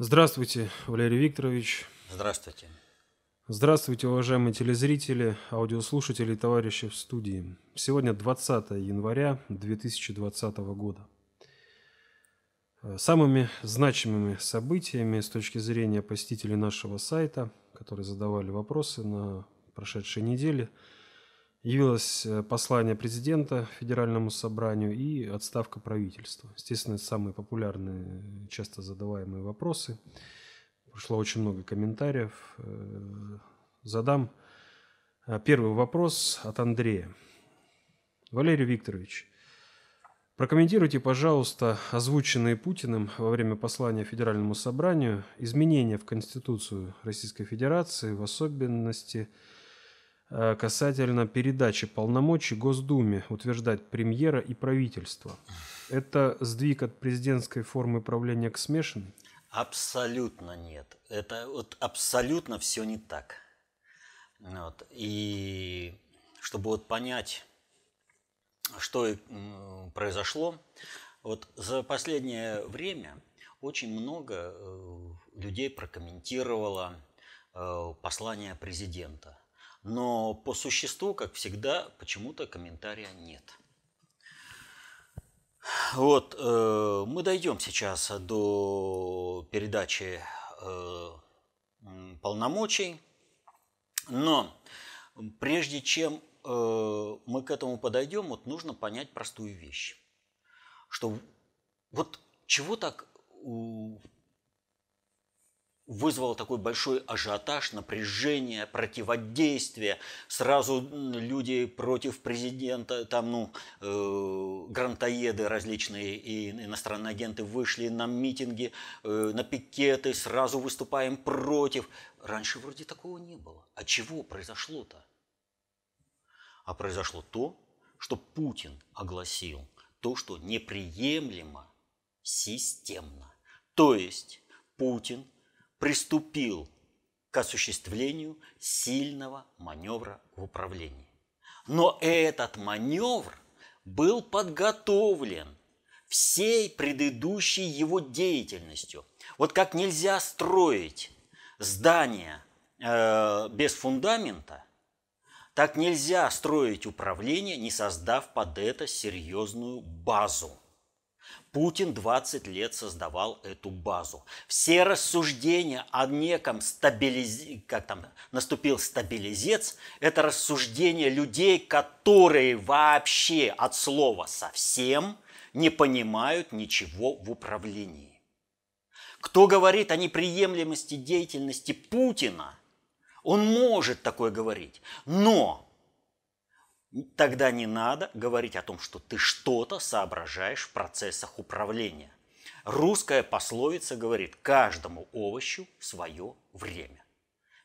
Здравствуйте, Валерий Викторович. Здравствуйте. Здравствуйте, уважаемые телезрители, аудиослушатели и товарищи в студии. Сегодня 20 января 2020 года. Самыми значимыми событиями с точки зрения посетителей нашего сайта, которые задавали вопросы на прошедшей неделе, явилось послание президента Федеральному собранию и отставка правительства. Естественно, это самые популярные, часто задаваемые вопросы – Пришло очень много комментариев. Э, задам э, первый вопрос от Андрея. Валерий Викторович, прокомментируйте, пожалуйста, озвученные Путиным во время послания Федеральному собранию изменения в Конституцию Российской Федерации, в особенности э, касательно передачи полномочий Госдуме утверждать премьера и правительство. Это сдвиг от президентской формы правления к смешанной? Абсолютно нет. Это вот абсолютно все не так. Вот. И чтобы вот понять, что произошло, вот за последнее время очень много э, людей прокомментировало э, послание президента. Но по существу, как всегда, почему-то комментария нет. Вот, э, мы дойдем сейчас до передачи э, полномочий, но прежде чем э, мы к этому подойдем, вот нужно понять простую вещь, что вот чего так вызвало такой большой ажиотаж, напряжение, противодействие. Сразу люди против президента, там, ну, э, грантоеды различные и иностранные агенты вышли на митинги, э, на пикеты, сразу выступаем против. Раньше вроде такого не было. А чего произошло-то? А произошло то, что Путин огласил то, что неприемлемо системно. То есть Путин – приступил к осуществлению сильного маневра в управлении. Но этот маневр был подготовлен всей предыдущей его деятельностью. Вот как нельзя строить здание э, без фундамента, так нельзя строить управление, не создав под это серьезную базу. Путин 20 лет создавал эту базу. Все рассуждения о неком стабилизе... как там наступил стабилизец, это рассуждения людей, которые вообще от слова совсем не понимают ничего в управлении. Кто говорит о неприемлемости деятельности Путина, он может такое говорить, но Тогда не надо говорить о том, что ты что-то соображаешь в процессах управления. Русская пословица говорит, каждому овощу свое время.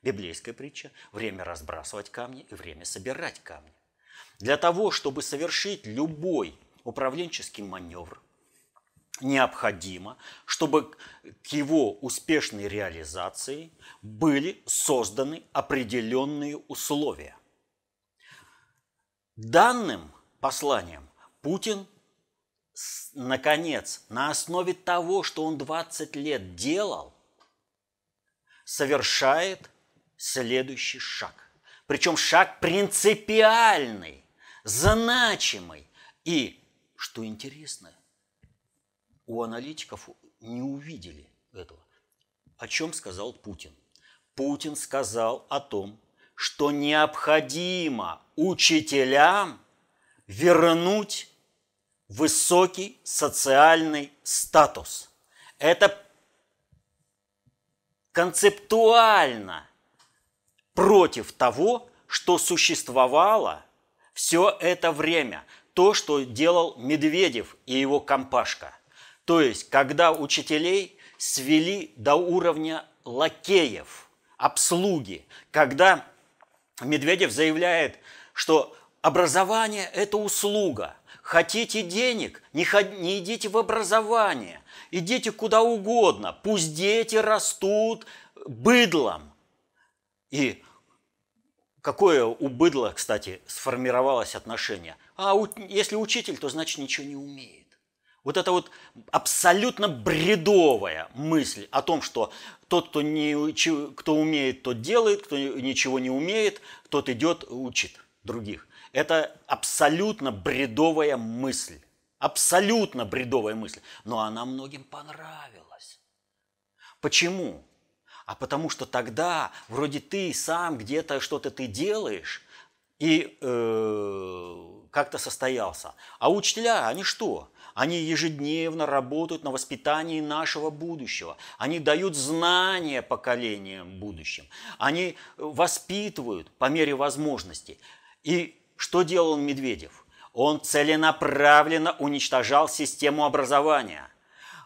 Библейская притча – время разбрасывать камни и время собирать камни. Для того, чтобы совершить любой управленческий маневр, необходимо, чтобы к его успешной реализации были созданы определенные условия – Данным посланием Путин, наконец, на основе того, что он 20 лет делал, совершает следующий шаг. Причем шаг принципиальный, значимый. И, что интересно, у аналитиков не увидели этого. О чем сказал Путин? Путин сказал о том, что необходимо учителям вернуть высокий социальный статус. Это концептуально против того, что существовало все это время. То, что делал Медведев и его компашка. То есть, когда учителей свели до уровня лакеев, обслуги, когда Медведев заявляет, что образование – это услуга. Хотите денег? Не, идите в образование. Идите куда угодно. Пусть дети растут быдлом. И какое у быдла, кстати, сформировалось отношение? А если учитель, то значит ничего не умеет. Вот это вот абсолютно бредовая мысль о том, что тот, кто, не, кто умеет, тот делает, кто ничего не умеет, тот идет, учит других. Это абсолютно бредовая мысль. Абсолютно бредовая мысль. Но она многим понравилась. Почему? А потому что тогда вроде ты сам где-то что-то ты делаешь и э, как-то состоялся. А учителя, они что? Они ежедневно работают на воспитании нашего будущего. Они дают знания поколениям будущим. Они воспитывают по мере возможности. И что делал Медведев? Он целенаправленно уничтожал систему образования.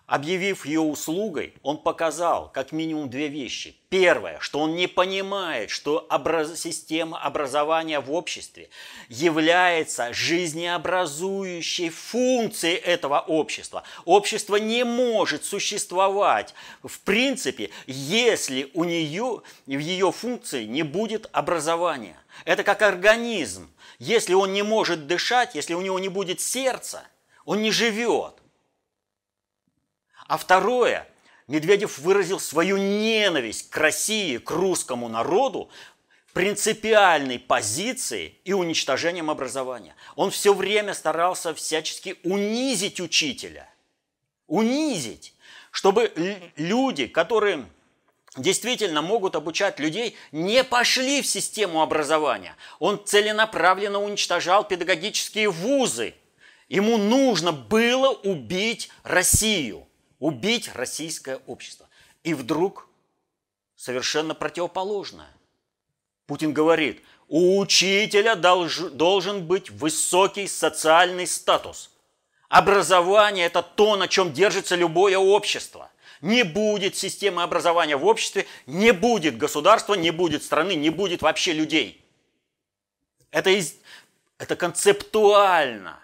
Объявив ее услугой, он показал как минимум две вещи. Первое, что он не понимает, что образ... система образования в обществе является жизнеобразующей функцией этого общества. Общество не может существовать в принципе, если у нее в ее функции не будет образования. Это как организм. Если он не может дышать, если у него не будет сердца, он не живет. А второе, Медведев выразил свою ненависть к России, к русскому народу принципиальной позицией и уничтожением образования. Он все время старался всячески унизить учителя. Унизить, чтобы люди, которые действительно могут обучать людей, не пошли в систему образования. Он целенаправленно уничтожал педагогические вузы. Ему нужно было убить Россию убить российское общество. И вдруг совершенно противоположное. Путин говорит, у учителя долж, должен быть высокий социальный статус. Образование – это то, на чем держится любое общество. Не будет системы образования в обществе, не будет государства, не будет страны, не будет вообще людей. Это, из, это концептуально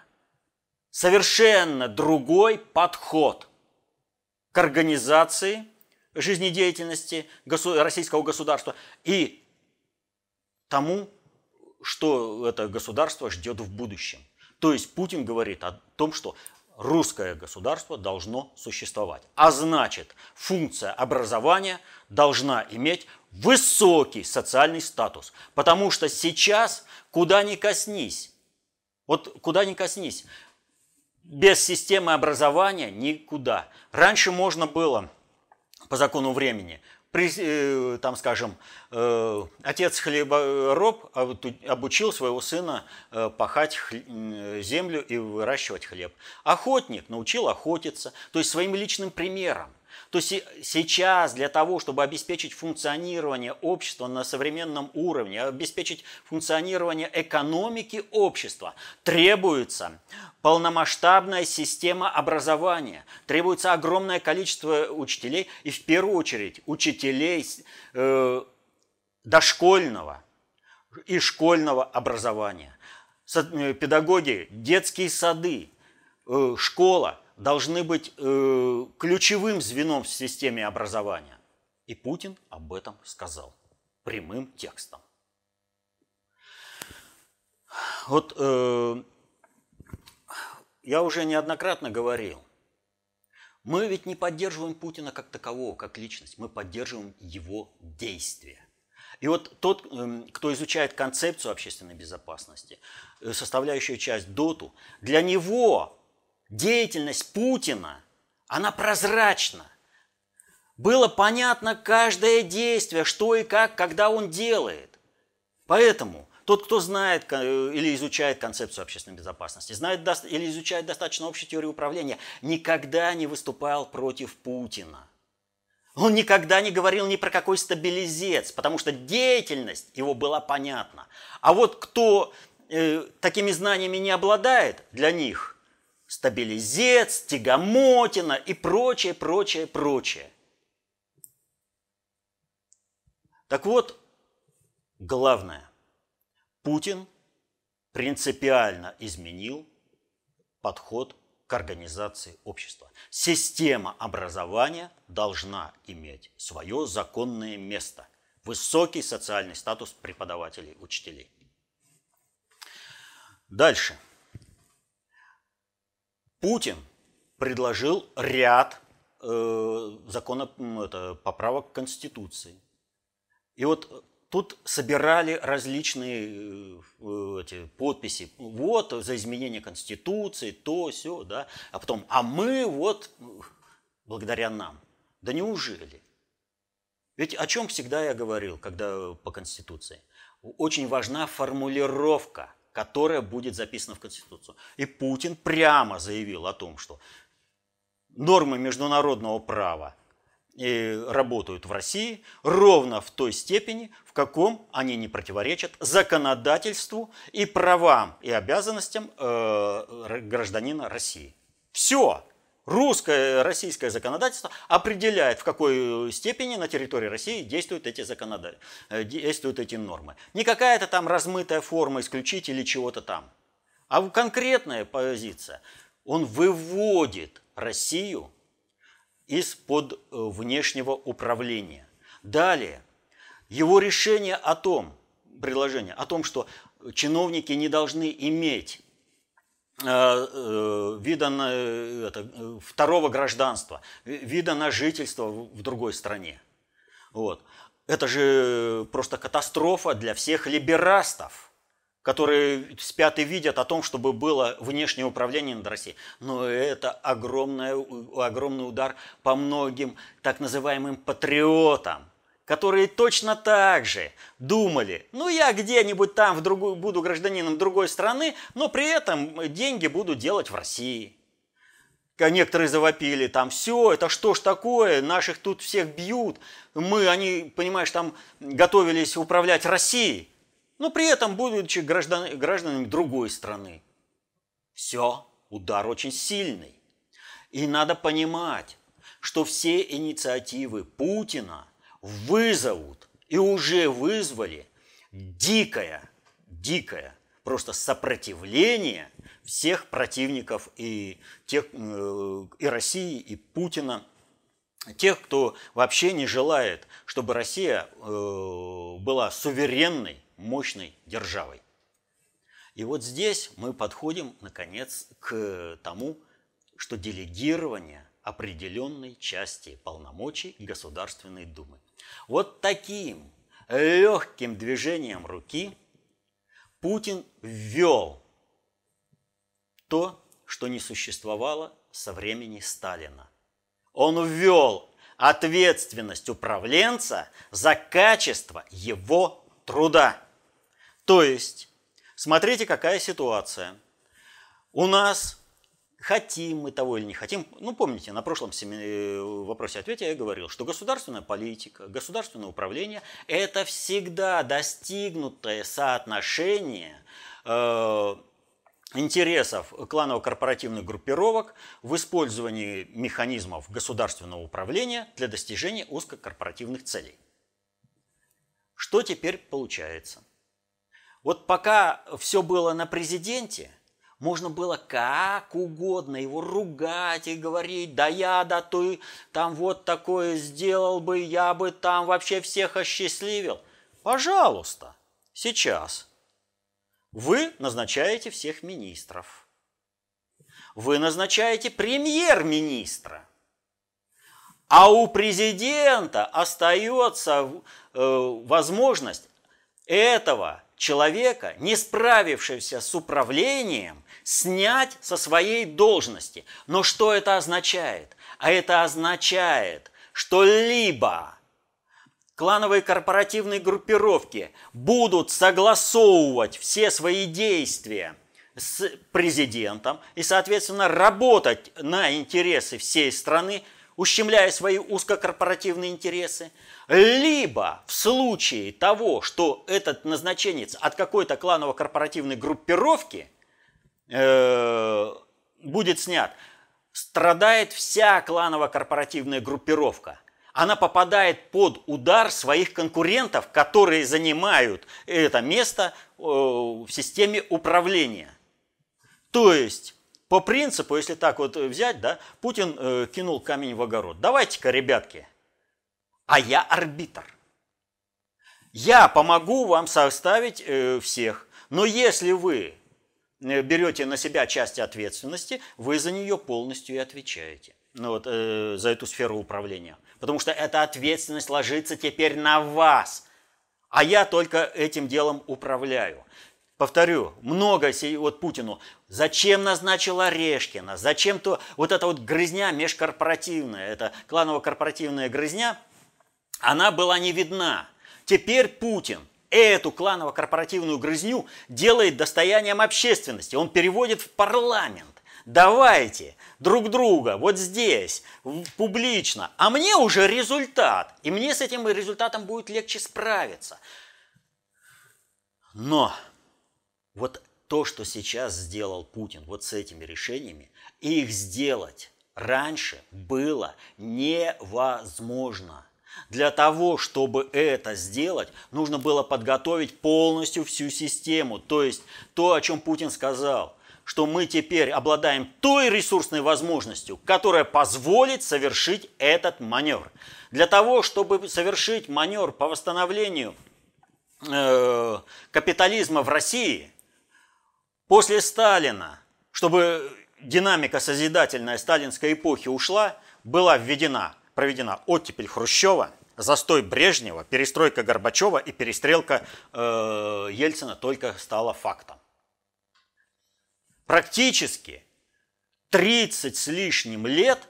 совершенно другой подход – к организации жизнедеятельности российского государства и тому, что это государство ждет в будущем. То есть Путин говорит о том, что русское государство должно существовать. А значит, функция образования должна иметь высокий социальный статус. Потому что сейчас, куда ни коснись, вот куда ни коснись, без системы образования никуда. Раньше можно было по закону времени, при, э, там, скажем, э, отец хлебороб обучил своего сына э, пахать землю и выращивать хлеб. Охотник научил охотиться, то есть своим личным примером. То сейчас для того, чтобы обеспечить функционирование общества на современном уровне, обеспечить функционирование экономики общества, требуется полномасштабная система образования, требуется огромное количество учителей и в первую очередь учителей э, дошкольного и школьного образования. Э, педагоги, детские сады, э, школа – должны быть э, ключевым звеном в системе образования. И Путин об этом сказал прямым текстом. Вот э, я уже неоднократно говорил, мы ведь не поддерживаем Путина как такового, как личность, мы поддерживаем его действия. И вот тот, эм, кто изучает концепцию общественной безопасности, э, составляющую часть ДОТу, для него деятельность Путина, она прозрачна. Было понятно каждое действие, что и как, когда он делает. Поэтому тот, кто знает э, или изучает концепцию общественной безопасности, знает или изучает достаточно общую теорию управления, никогда не выступал против Путина. Он никогда не говорил ни про какой стабилизец, потому что деятельность его была понятна. А вот кто э, такими знаниями не обладает, для них стабилизец, тягомотина и прочее, прочее, прочее. Так вот, главное, Путин принципиально изменил подход к организации общества. Система образования должна иметь свое законное место, высокий социальный статус преподавателей, учителей. Дальше – Путин предложил ряд э, закона, это, поправок к Конституции. И вот тут собирали различные э, эти подписи. Вот за изменение Конституции, то, все, да. А потом, а мы вот благодаря нам. Да неужели? Ведь о чем всегда я говорил, когда по Конституции? Очень важна формулировка, которая будет записана в Конституцию. И Путин прямо заявил о том, что нормы международного права э, работают в России ровно в той степени, в каком они не противоречат законодательству и правам и обязанностям э, гражданина России. Все русское, российское законодательство определяет, в какой степени на территории России действуют эти, законодатель, э, действуют эти нормы. Не какая-то там размытая форма исключить или чего-то там, а конкретная позиция. Он выводит Россию из-под э, внешнего управления. Далее, его решение о том, предложение о том, что чиновники не должны иметь Э, э, вида на э, это, второго гражданства, вида на жительство в другой стране. Вот. Это же просто катастрофа для всех либерастов, которые спят и видят о том, чтобы было внешнее управление над Россией. Но это огромный, огромный удар по многим так называемым патриотам, которые точно так же думали, ну я где-нибудь там в другую, буду гражданином другой страны, но при этом деньги буду делать в России. Некоторые завопили, там все, это что ж такое, наших тут всех бьют, мы, они, понимаешь, там готовились управлять Россией, но при этом будучи граждан, гражданами другой страны. Все, удар очень сильный. И надо понимать, что все инициативы Путина – вызовут и уже вызвали дикое, дикое просто сопротивление всех противников и, тех, э, и России, и Путина, тех, кто вообще не желает, чтобы Россия э, была суверенной, мощной державой. И вот здесь мы подходим, наконец, к тому, что делегирование определенной части полномочий Государственной Думы. Вот таким легким движением руки Путин ввел то, что не существовало со времени Сталина. Он ввел ответственность управленца за качество его труда. То есть, смотрите, какая ситуация. У нас хотим мы того или не хотим. Ну, помните, на прошлом э, вопросе-ответе я говорил, что государственная политика, государственное управление – это всегда достигнутое соотношение э, интересов кланово-корпоративных группировок в использовании механизмов государственного управления для достижения узкокорпоративных целей. Что теперь получается? Вот пока все было на президенте – можно было как угодно его ругать и говорить, да я, да ты там вот такое сделал бы, я бы там вообще всех осчастливил. Пожалуйста, сейчас вы назначаете всех министров. Вы назначаете премьер-министра. А у президента остается э, возможность этого человека, не справившегося с управлением, снять со своей должности. Но что это означает? А это означает, что либо клановые корпоративные группировки будут согласовывать все свои действия с президентом и, соответственно, работать на интересы всей страны, ущемляя свои узкокорпоративные интересы, либо в случае того, что этот назначенец от какой-то кланово-корпоративной группировки э, будет снят, страдает вся кланово-корпоративная группировка. Она попадает под удар своих конкурентов, которые занимают это место э, в системе управления. То есть по принципу, если так вот взять, да, Путин э, кинул камень в огород. Давайте-ка, ребятки, а я арбитр. Я помогу вам составить всех. Но если вы берете на себя часть ответственности, вы за нее полностью и отвечаете. Ну вот, э, за эту сферу управления. Потому что эта ответственность ложится теперь на вас. А я только этим делом управляю. Повторю, много вот Путину. Зачем назначил Орешкина? Зачем то вот эта вот грызня межкорпоративная, это кланово-корпоративная грызня, она была не видна. Теперь Путин эту кланово-корпоративную грызню делает достоянием общественности. Он переводит в парламент. Давайте друг друга вот здесь, публично, а мне уже результат. И мне с этим результатом будет легче справиться. Но вот то, что сейчас сделал Путин вот с этими решениями, их сделать раньше было невозможно. Для того, чтобы это сделать, нужно было подготовить полностью всю систему. То есть то, о чем Путин сказал, что мы теперь обладаем той ресурсной возможностью, которая позволит совершить этот маневр. Для того, чтобы совершить маневр по восстановлению э, капитализма в России, после Сталина, чтобы динамика созидательная сталинской эпохи ушла, была введена проведена оттепель Хрущева, застой Брежнева, перестройка Горбачева и перестрелка э, Ельцина только стала фактом. Практически 30 с лишним лет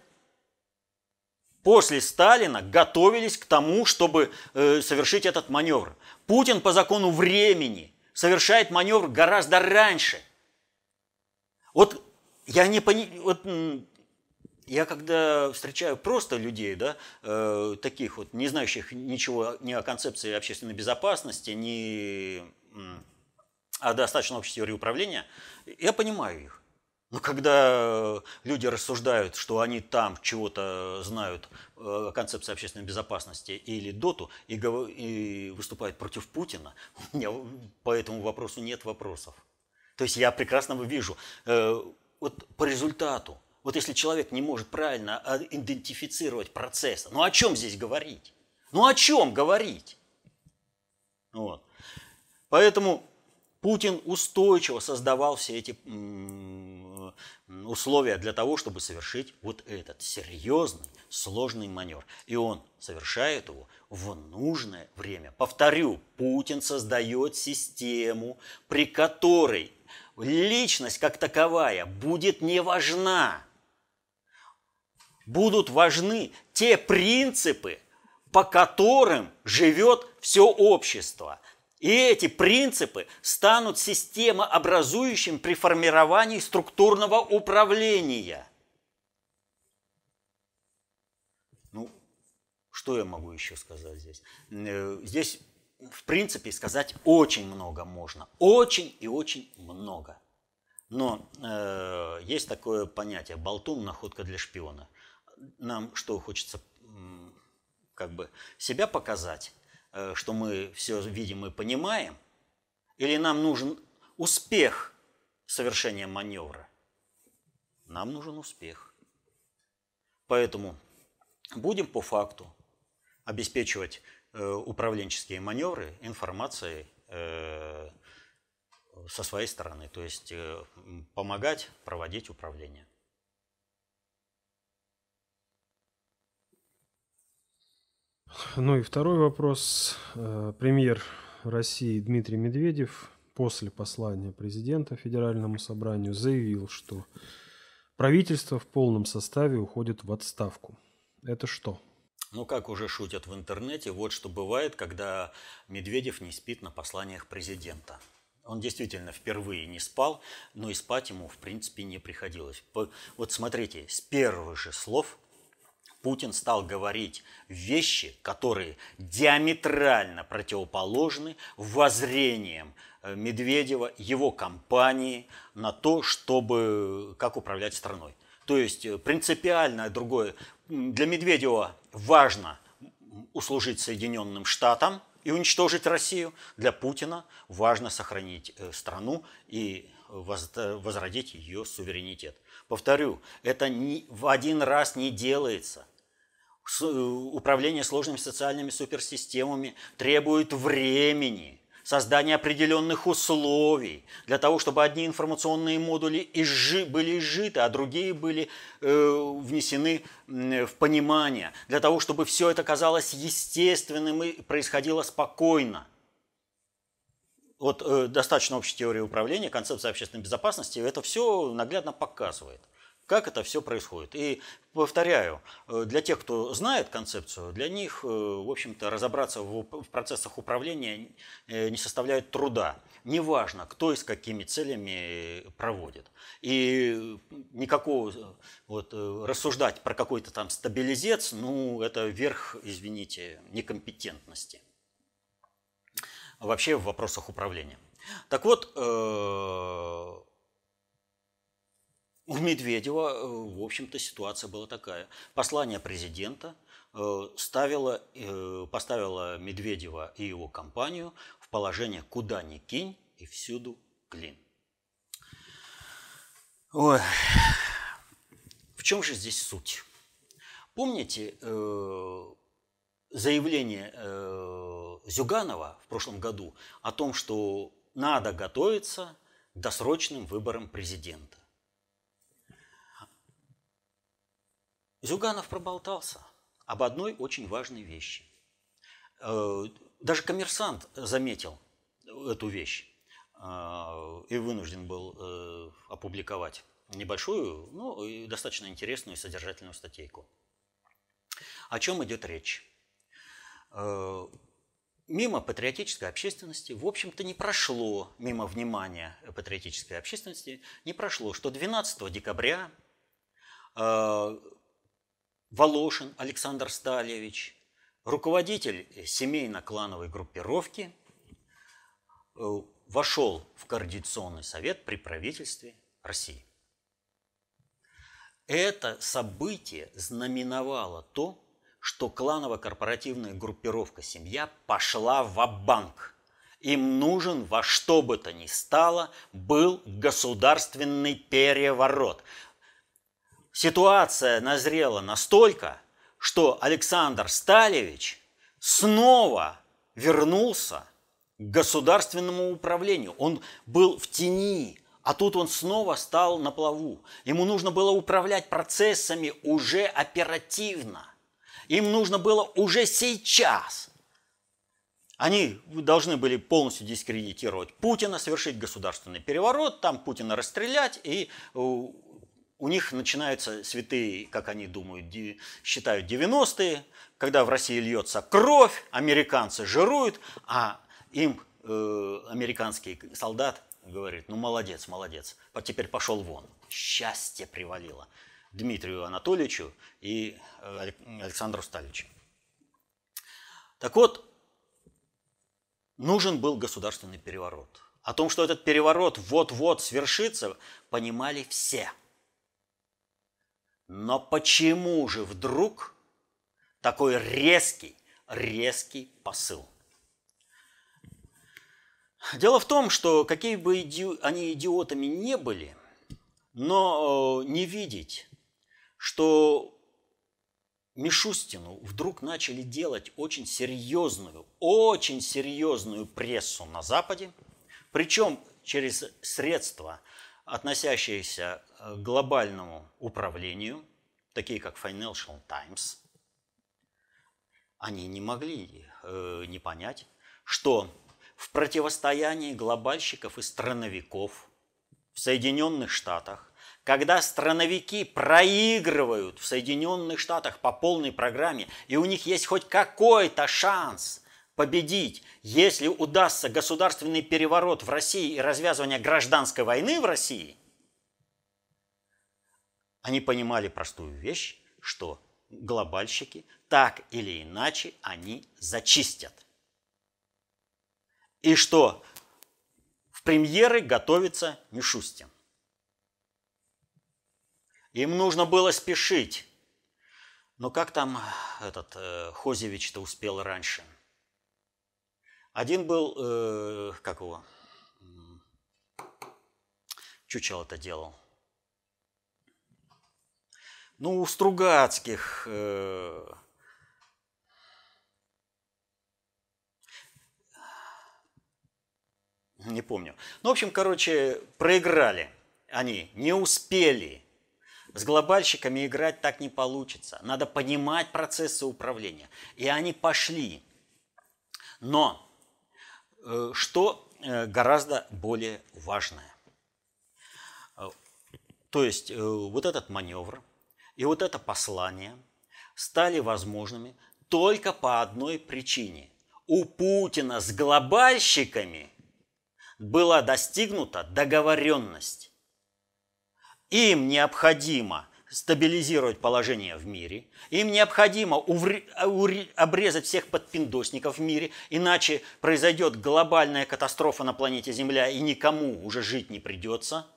после Сталина готовились к тому, чтобы э, совершить этот маневр. Путин по закону времени совершает маневр гораздо раньше. Вот я не понимаю, вот я когда встречаю просто людей, да, э, таких вот, не знающих ничего ни о концепции общественной безопасности, ни о достаточно общей теории управления, я понимаю их. Но когда люди рассуждают, что они там чего-то знают э, о концепции общественной безопасности или ДОТу и, и выступают против Путина, у меня по этому вопросу нет вопросов. То есть я прекрасно вижу, э, вот по результату вот если человек не может правильно а, идентифицировать процесс, ну о чем здесь говорить? Ну о чем говорить? Вот. Поэтому Путин устойчиво создавал все эти условия для того, чтобы совершить вот этот серьезный, сложный маневр. И он совершает его в нужное время. Повторю, Путин создает систему, при которой личность как таковая будет не важна будут важны те принципы, по которым живет все общество. И эти принципы станут системообразующим при формировании структурного управления. Ну, что я могу еще сказать здесь? Э, здесь, в принципе, сказать очень много можно. Очень и очень много. Но э, есть такое понятие болтун, находка для шпиона нам что хочется как бы себя показать, э, что мы все видим и понимаем, или нам нужен успех совершения маневра? Нам нужен успех. Поэтому будем по факту обеспечивать э, управленческие маневры информацией э, со своей стороны, то есть помогать проводить управление. Ну и второй вопрос. Э, премьер России Дмитрий Медведев после послания президента Федеральному собранию заявил, что правительство в полном составе уходит в отставку. Это что? Ну, как уже шутят в интернете, вот что бывает, когда Медведев не спит на посланиях президента. Он действительно впервые не спал, но и спать ему, в принципе, не приходилось. Вот смотрите, с первых же слов Путин стал говорить вещи, которые диаметрально противоположны воззрениям э, Медведева, его компании на то, чтобы как управлять страной. То есть э, принципиально другое. Для Медведева важно услужить Соединенным Штатам и уничтожить Россию. Для Путина важно сохранить э, страну и возродить ее суверенитет. Повторю, это в один раз не делается – управление сложными социальными суперсистемами требует времени, создание определенных условий для того, чтобы одни информационные модули изжи, были изжиты, а другие были э, внесены в понимание, для того, чтобы все это казалось естественным и происходило спокойно. Вот э, достаточно общей теории управления, концепция общественной безопасности это все наглядно показывает как это все происходит. И повторяю, э, для тех, кто знает концепцию, для них, э, в общем-то, разобраться в процессах управления э, не составляет труда. Неважно, кто и с какими целями проводит. И никакого вот, рассуждать про какой-то там стабилизец, ну, это верх, извините, некомпетентности. Вообще в вопросах управления. Так вот, у Медведева, э, в общем-то, ситуация была такая. Послание президента э, ставило, э, поставило Медведева и его компанию в положение «куда ни кинь и всюду клин». Ой. В чем же здесь суть? Помните заявление Зюганова в прошлом году о том, что надо готовиться к досрочным выборам президента? Зюганов проболтался об одной очень важной вещи. Э, даже коммерсант заметил эту вещь э, и вынужден был э, опубликовать небольшую, но ну, достаточно интересную и содержательную статейку. О чем идет речь? Мимо патриотической общественности, в общем-то, не прошло, мимо внимания патриотической общественности, не прошло, что 12 декабря Волошин Александр Стальевич, руководитель семейно-клановой группировки, э, вошел в Координационный совет при правительстве России. Это событие знаменовало то, что кланово-корпоративная группировка «Семья» пошла в банк Им нужен во что бы то ни стало был государственный переворот ситуация назрела настолько, что Александр Сталевич снова вернулся к государственному управлению. Он был в тени, а тут он снова стал на плаву. Ему нужно было управлять процессами уже оперативно. Им нужно было уже сейчас. Они должны были полностью дискредитировать Путина, совершить государственный переворот, там Путина расстрелять и э, у них начинаются святые, как они думают, считают 90-е, когда в России льется кровь, американцы жируют, а им э, американский солдат говорит, ну молодец, молодец, теперь пошел вон. Счастье привалило Дмитрию Анатольевичу и э, Александру Сталичу. Так вот, нужен был государственный переворот. О том, что этот переворот вот-вот свершится, понимали все – но почему же вдруг такой резкий, резкий посыл? Дело в том, что какие бы иди... они идиотами не были, но э, не видеть, что Мишустину вдруг начали делать очень серьезную, очень серьезную прессу на Западе, причем через средства – относящиеся э, к глобальному управлению, такие как Financial Times, они не могли э, не понять, что в противостоянии глобальщиков и страновиков в Соединенных Штатах, когда страновики проигрывают в Соединенных Штатах по полной программе, и у них есть хоть какой-то шанс победить, если удастся государственный переворот в России и развязывание гражданской войны в России, они понимали простую вещь, что глобальщики так или иначе они зачистят. И что в премьеры готовится Мишустин. Им нужно было спешить. Но как там этот э, Хозевич-то успел раньше – один был, э, как его, Чучел это делал. Ну, у Стругацких э, Не помню. Ну, в общем, короче, проиграли они, не успели. С глобальщиками играть так не получится. Надо понимать процессы управления. И они пошли. Но что э, гораздо более важное. Э, то есть вот этот маневр и вот это послание стали возможными только по одной причине. У Путина с глобальщиками была достигнута договоренность. Им необходимо стабилизировать положение в мире, им необходимо обрезать всех подпиндосников в мире, иначе произойдет глобальная катастрофа на планете Земля, и никому уже жить не придется –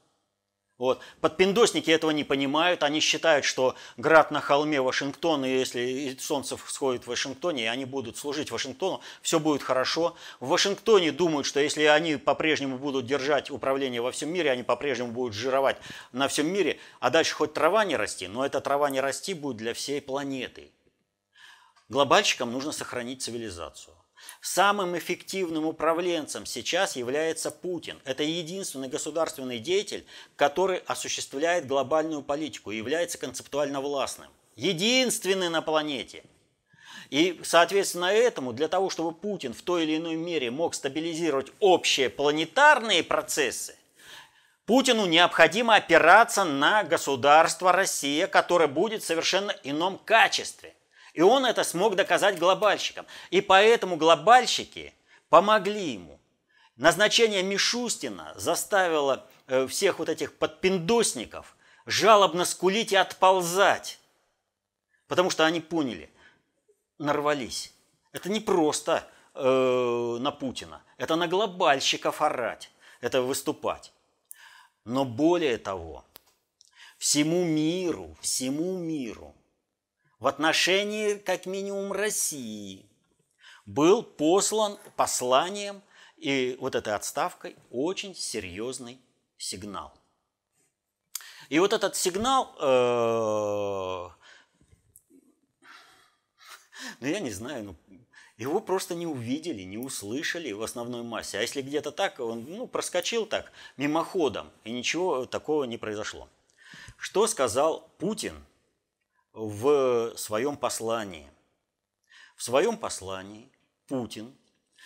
вот. Подпиндосники этого не понимают, они считают, что град на холме Вашингтон, и если солнце сходит в Вашингтоне, и они будут служить Вашингтону, все будет хорошо. В Вашингтоне думают, что если они по-прежнему будут держать управление во всем мире, они по-прежнему будут жировать на всем мире, а дальше хоть трава не расти, но эта трава не расти будет для всей планеты. Глобальщикам нужно сохранить цивилизацию. Самым эффективным управленцем сейчас является Путин. Это единственный государственный деятель, который осуществляет глобальную политику и является концептуально властным. Единственный на планете. И, соответственно, этому, для того, чтобы Путин в той или иной мере мог стабилизировать общие планетарные процессы, Путину необходимо опираться на государство Россия, которое будет в совершенно ином качестве. И он это смог доказать глобальщикам. И поэтому глобальщики помогли ему. Назначение Мишустина заставило э, всех вот этих подпиндосников жалобно скулить и отползать. Потому что они поняли, нарвались. Это не просто э, на Путина, это на глобальщиков орать, это выступать. Но более того, всему миру, всему миру в отношении, как минимум, России был послан посланием и вот этой отставкой очень серьезный сигнал. И вот этот сигнал, э, ну я не знаю, ну, его просто не увидели, не услышали в основной массе. А если где-то так, он ну, проскочил так мимоходом, и ничего такого не произошло. Что сказал Путин – в своем послании. В своем послании Путин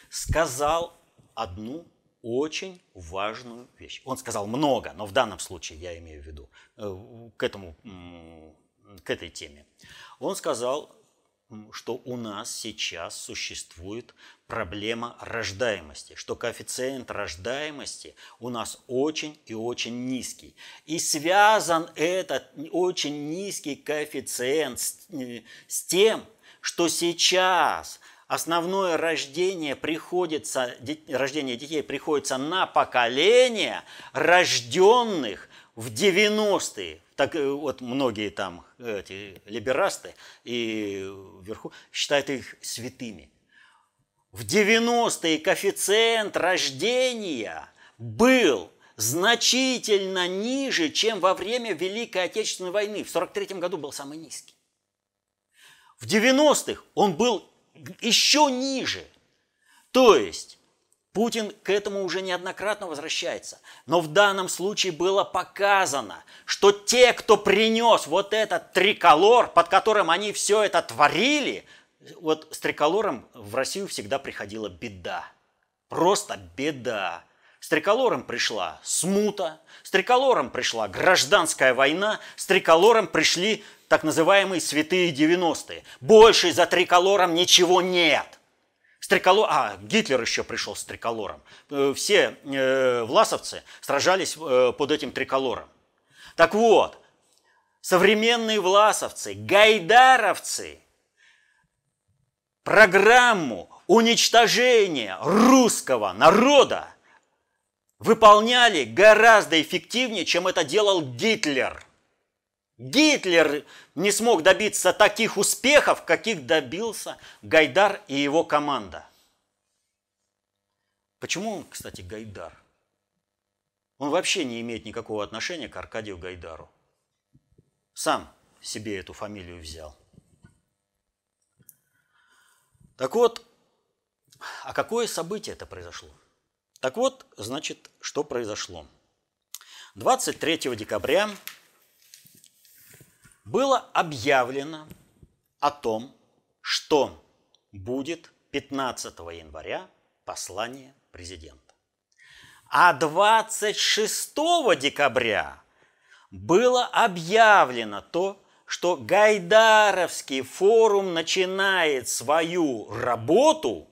сказал одну очень важную вещь. Он сказал много, но в данном случае я имею в виду э, к, этому, к этой теме. Он сказал что у нас сейчас существует проблема рождаемости, что коэффициент рождаемости у нас очень и очень низкий. И связан этот очень низкий коэффициент с, э, с тем, что сейчас основное рождение приходится, рождение детей приходится на поколение рожденных в 90-е, так э, вот многие там эти либерасты и вверху считают их святыми. В 90-е коэффициент рождения был значительно ниже, чем во время Великой Отечественной войны. В 43 году был самый низкий. В 90-х он был еще ниже. То есть Путин к этому уже неоднократно возвращается. Но в данном случае было показано, что те, кто принес вот этот триколор, под которым они все это творили, вот с триколором в Россию всегда приходила беда. Просто беда. С триколором пришла смута, с триколором пришла гражданская война, с триколором пришли так называемые святые 90-е. Больше за триколором ничего нет. Триколор... А, Гитлер еще пришел с триколором. Э, все э, власовцы сражались э, под этим триколором. Так вот, современные власовцы, гайдаровцы, программу уничтожения русского народа выполняли гораздо эффективнее, чем это делал Гитлер – Гитлер не смог добиться таких успехов, каких добился Гайдар и его команда. Почему он, кстати, Гайдар? Он вообще не имеет никакого отношения к Аркадию Гайдару. Сам себе эту фамилию взял. Так вот, а какое событие это произошло? Так вот, значит, что произошло. 23 декабря было объявлено о том, что будет 15 января послание президента. А 26 декабря было объявлено то, что Гайдаровский форум начинает свою работу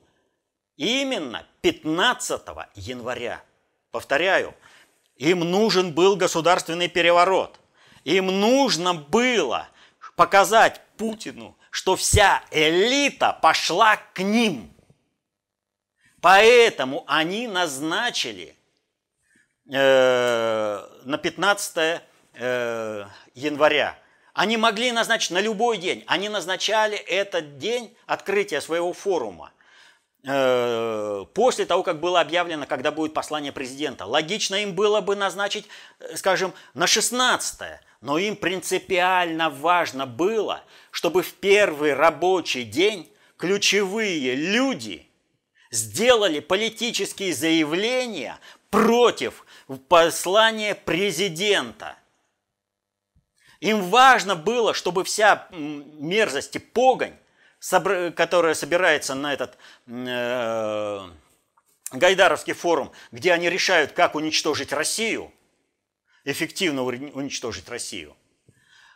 именно 15 января. Повторяю, им нужен был государственный переворот. Им нужно было показать Путину, что вся элита пошла к ним. Поэтому они назначили э, на 15 э, января. Они могли назначить на любой день. Они назначали этот день открытия своего форума э, после того, как было объявлено, когда будет послание президента. Логично им было бы назначить, э, скажем, на 16 но им принципиально важно было, чтобы в первый рабочий день ключевые люди сделали политические заявления против послания президента. Им важно было, чтобы вся мерзость и погонь, которая собирается на этот э, Гайдаровский форум, где они решают, как уничтожить Россию, эффективно уничтожить Россию,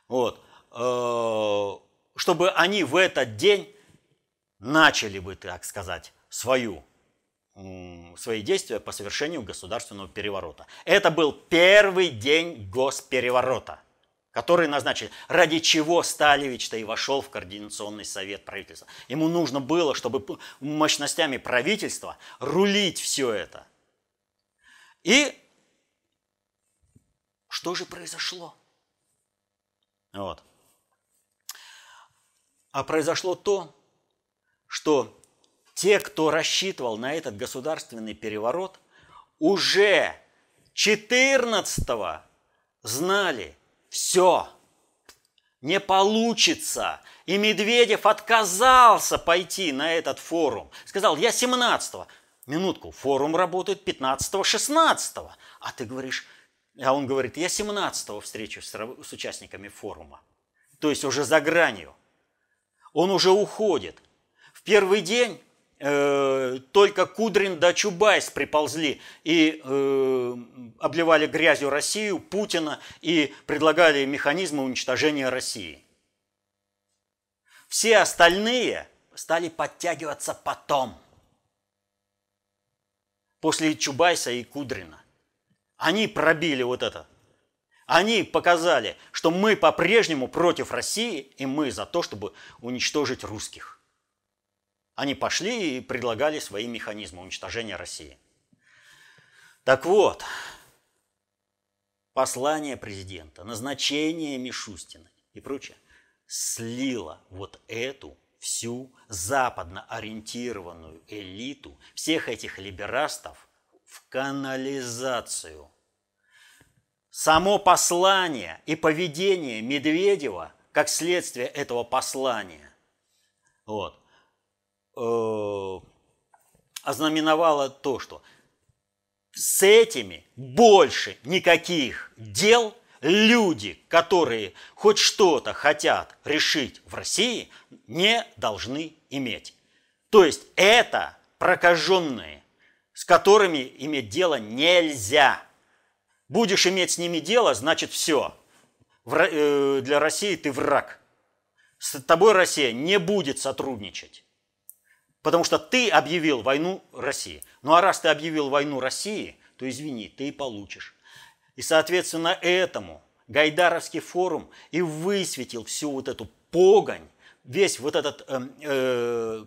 вот, э, чтобы они в этот день начали бы, так сказать, свою свои действия по совершению государственного переворота. Это был первый день госпереворота, который назначили. Ради чего Сталевич-то и вошел в Координационный совет правительства. Ему нужно было, чтобы мощностями правительства рулить все это. И что же произошло? Вот. А произошло то, что те, кто рассчитывал на этот государственный переворот, уже 14 знали, все, не получится. И Медведев отказался пойти на этот форум. Сказал, я 17-го. Минутку, форум работает 15-го, 16-го. А ты говоришь, а он говорит, я 17-го встречусь с, участниками форума. То есть уже за гранью. Он уже уходит. В первый день Э, только Кудрин да Чубайс приползли и э, обливали грязью Россию, Путина и предлагали механизмы уничтожения России. Все остальные стали подтягиваться потом, после Чубайса и Кудрина. Они пробили вот это. Они показали, что мы по-прежнему против России, и мы за то, чтобы уничтожить русских. Они пошли и предлагали свои механизмы уничтожения России. Так вот, послание президента, назначение Мишустина и прочее слило вот эту всю западно ориентированную элиту всех этих либерастов в канализацию. Само послание и поведение Медведева как следствие этого послания вот, э, ознаменовало то, что с этими больше никаких дел люди, которые хоть что-то хотят решить в России, не должны иметь. То есть это прокаженные, с которыми иметь дело нельзя. Будешь иметь с ними дело, значит все. Э, для России ты враг. С тобой Россия не будет сотрудничать. Потому что ты объявил войну России. Ну а раз ты объявил войну России, то извини, ты и получишь. И соответственно этому Гайдаровский форум и высветил всю вот эту погонь, весь вот этот э, э,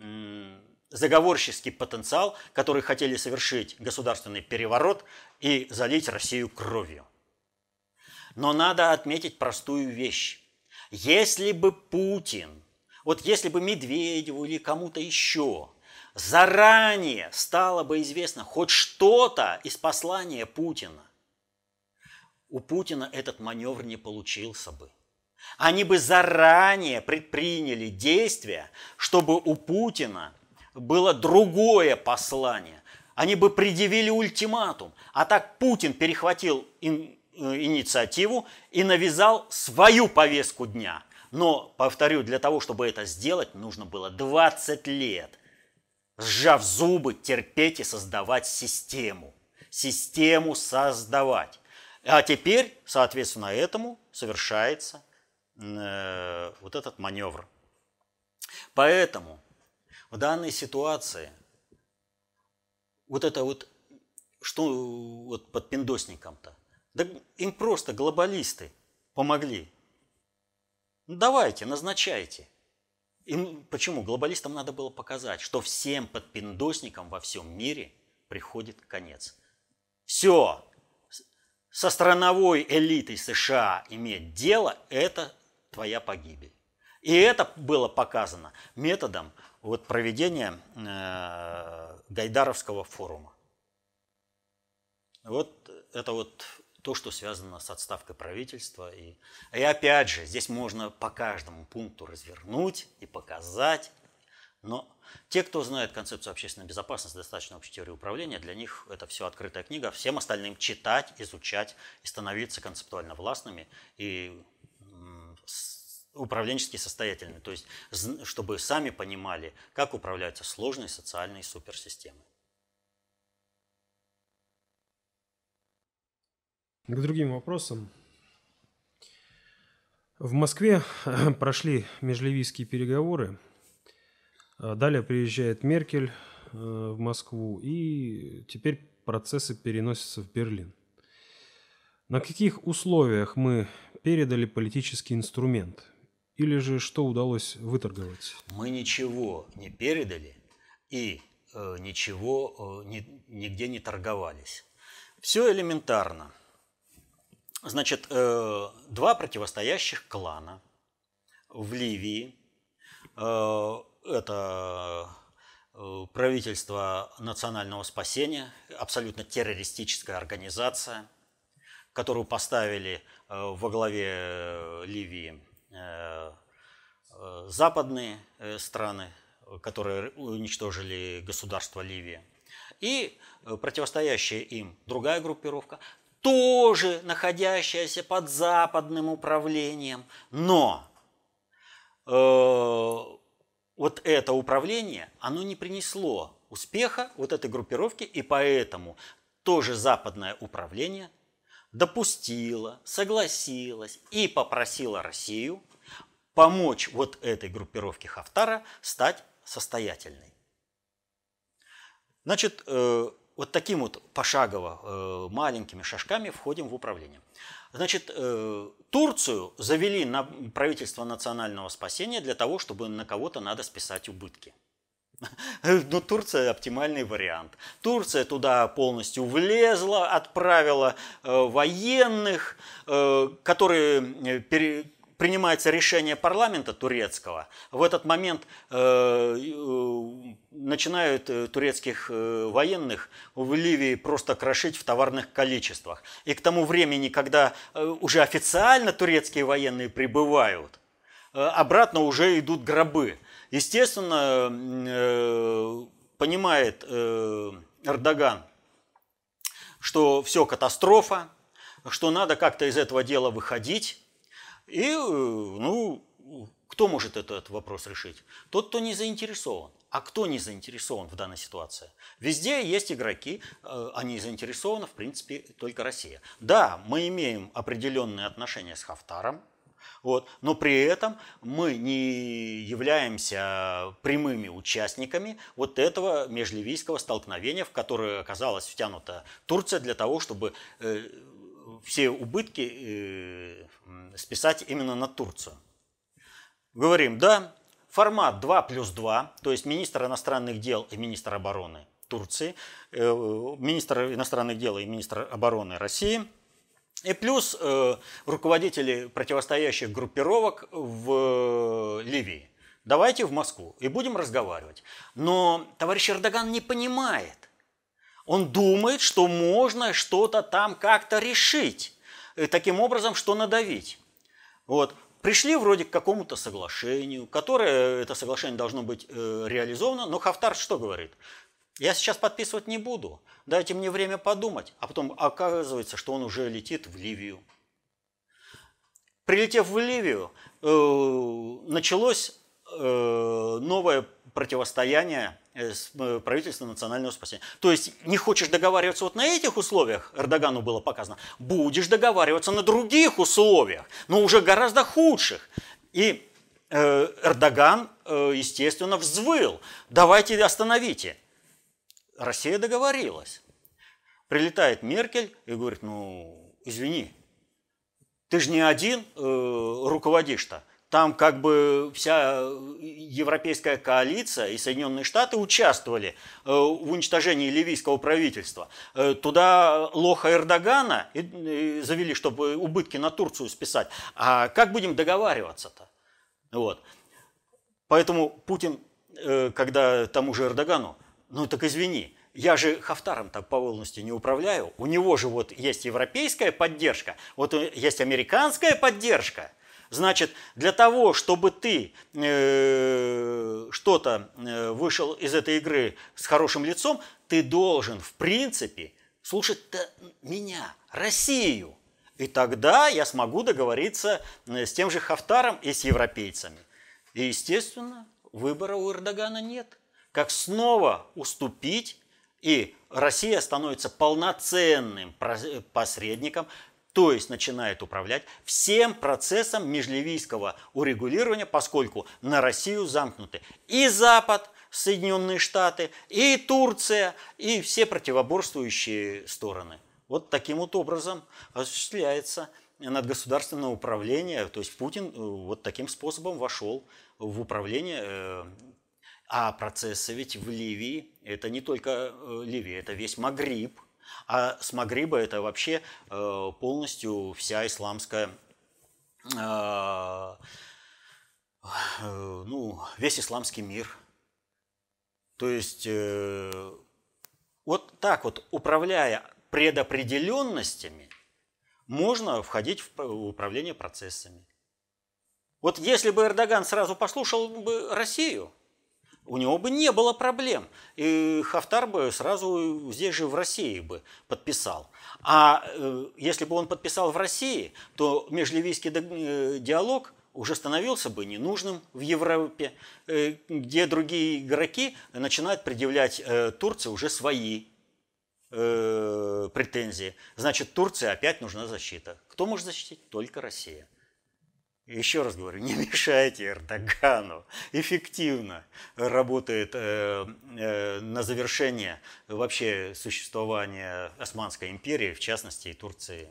э, заговорческий потенциал, который хотели совершить государственный переворот и залить Россию кровью. Но надо отметить простую вещь. Если бы Путин вот если бы Медведеву или кому-то еще заранее стало бы известно хоть что-то из послания Путина, у Путина этот маневр не получился бы. Они бы заранее предприняли действия, чтобы у Путина было другое послание. Они бы предъявили ультиматум. А так Путин перехватил э, инициативу и навязал свою повестку дня. Но, повторю, для того, чтобы это сделать, нужно было 20 лет. Сжав зубы, терпеть и создавать систему. Систему создавать. А теперь, соответственно, этому совершается э, вот этот маневр. Поэтому в данной ситуации вот это вот, что вот под пиндосником-то, да им просто глобалисты помогли. Ну, давайте, назначайте. Им, почему? Глобалистам надо было показать, что всем подпиндосникам во всем мире приходит конец. Все, со страновой элитой США иметь дело – это твоя погибель. И это было показано методом вот проведения э, Гайдаровского форума. Вот это вот то, что связано с отставкой правительства. И, и опять же, здесь можно по каждому пункту развернуть и показать. Но те, кто знает концепцию общественной безопасности, достаточно общей теории управления, для них это все открытая книга. Всем остальным читать, изучать и становиться концептуально властными и управленчески состоятельными. То есть, чтобы сами понимали, как управляются сложные социальные суперсистемы. К другим вопросам. В Москве прошли межливийские переговоры а далее приезжает Меркель э, в Москву, и теперь процессы переносятся в Берлин. На каких условиях мы передали политический инструмент? Или же что удалось выторговать? Мы ничего не передали и э, ничего э, ни, нигде не торговались. Все элементарно. Значит, э, два противостоящих клана в Ливии э, это э, правительство национального спасения, абсолютно террористическая организация, которую поставили э, во главе э, Ливии западные страны, которые уничтожили государство Ливия. И противостоящая им другая группировка, тоже находящаяся под западным управлением, но вот это управление, оно не принесло успеха вот этой группировке, и поэтому тоже западное управление допустило, согласилось и попросило Россию помочь вот этой группировке Хафтара стать состоятельной. Значит, э, вот таким вот пошагово э, маленькими шажками входим в управление. Значит, э, Турцию завели на правительство национального спасения для того, чтобы на кого-то надо списать убытки. Но ну, Турция оптимальный вариант. Турция туда полностью влезла, отправила э, военных, э, которые пере, принимается решение парламента турецкого, в этот момент э, э, начинают э, турецких э, военных в Ливии просто крошить в товарных количествах. И к тому времени, когда э, уже официально турецкие военные прибывают, э, обратно уже идут гробы. Естественно, э, понимает э, Эрдоган, что все катастрофа, что надо как-то из этого дела выходить, и, э, ну, кто может этот вопрос решить? Тот, кто не заинтересован. А кто не заинтересован в данной ситуации? Везде есть игроки, они заинтересованы, в принципе, только Россия. Да, мы имеем определенные отношения с Хафтаром, вот, но при этом мы не являемся прямыми участниками вот этого межливийского столкновения, в которое оказалась втянута Турция для того, чтобы э, все убытки э, списать именно на Турцию. Говорим, да, формат 2 плюс 2, то есть министр иностранных дел и министр обороны Турции, э, министр иностранных дел и министр обороны России, и плюс э, руководители противостоящих группировок в Ливии. Давайте в Москву и будем разговаривать. Но товарищ Эрдоган не понимает – он думает, что можно что-то там как-то решить. И таким образом, что надавить. Вот. Пришли вроде к какому-то соглашению, которое, это соглашение должно быть э, реализовано, но Хафтар что говорит? Я сейчас подписывать не буду. Дайте мне время подумать. А потом оказывается, что он уже летит в Ливию. Прилетев в Ливию, э, началось э, новое противостояние э, с правительством национального спасения. То есть не хочешь договариваться вот на этих условиях, Эрдогану было показано, будешь договариваться на других условиях, но уже гораздо худших. И Эрдоган, естественно, взвыл. Давайте остановите. Россия договорилась. Прилетает Меркель и говорит, ну, извини, ты же не один э, руководишь-то. Там как бы вся европейская коалиция и Соединенные Штаты участвовали э, в уничтожении ливийского правительства. Э, туда лоха Эрдогана завели, чтобы убытки на Турцию списать. А как будем договариваться-то? Вот. Поэтому Путин, э, когда тому же Эрдогану ну так извини, я же Хафтаром так по волности не управляю. У него же вот есть европейская поддержка, вот есть американская поддержка. Значит, для того, чтобы ты э, что-то э, вышел из этой игры с хорошим лицом, ты должен, в принципе, слушать меня, Россию. И тогда я смогу договориться э, с тем же Хафтаром и с европейцами. И, естественно, выбора у Эрдогана нет как снова уступить, и Россия становится полноценным посредником, то есть начинает управлять всем процессом межливийского урегулирования, поскольку на Россию замкнуты и Запад, Соединенные Штаты, и Турция, и все противоборствующие стороны. Вот таким вот образом осуществляется надгосударственное управление, то есть Путин э, вот таким способом вошел в управление э, а процессы ведь в Ливии, это не только э, Ливия, это весь Магриб. А с Магриба это вообще э, полностью вся исламская, э, ну, весь исламский мир. То есть вот так вот, управляя предопределенностями, можно входить в управление процессами. Вот если бы Эрдоган сразу послушал бы Россию – у него бы не было проблем. И Хафтар бы сразу здесь же в России бы подписал. А э, если бы он подписал в России, то межливийский э, диалог уже становился бы ненужным в Европе, э, где другие игроки начинают предъявлять Турции уже свои претензии. Значит, Турции опять нужна защита. Кто может защитить? Только Россия. Еще раз говорю, не мешайте Эрдогану. Эффективно работает э, э, на завершение вообще существования Османской империи, в частности и Турции,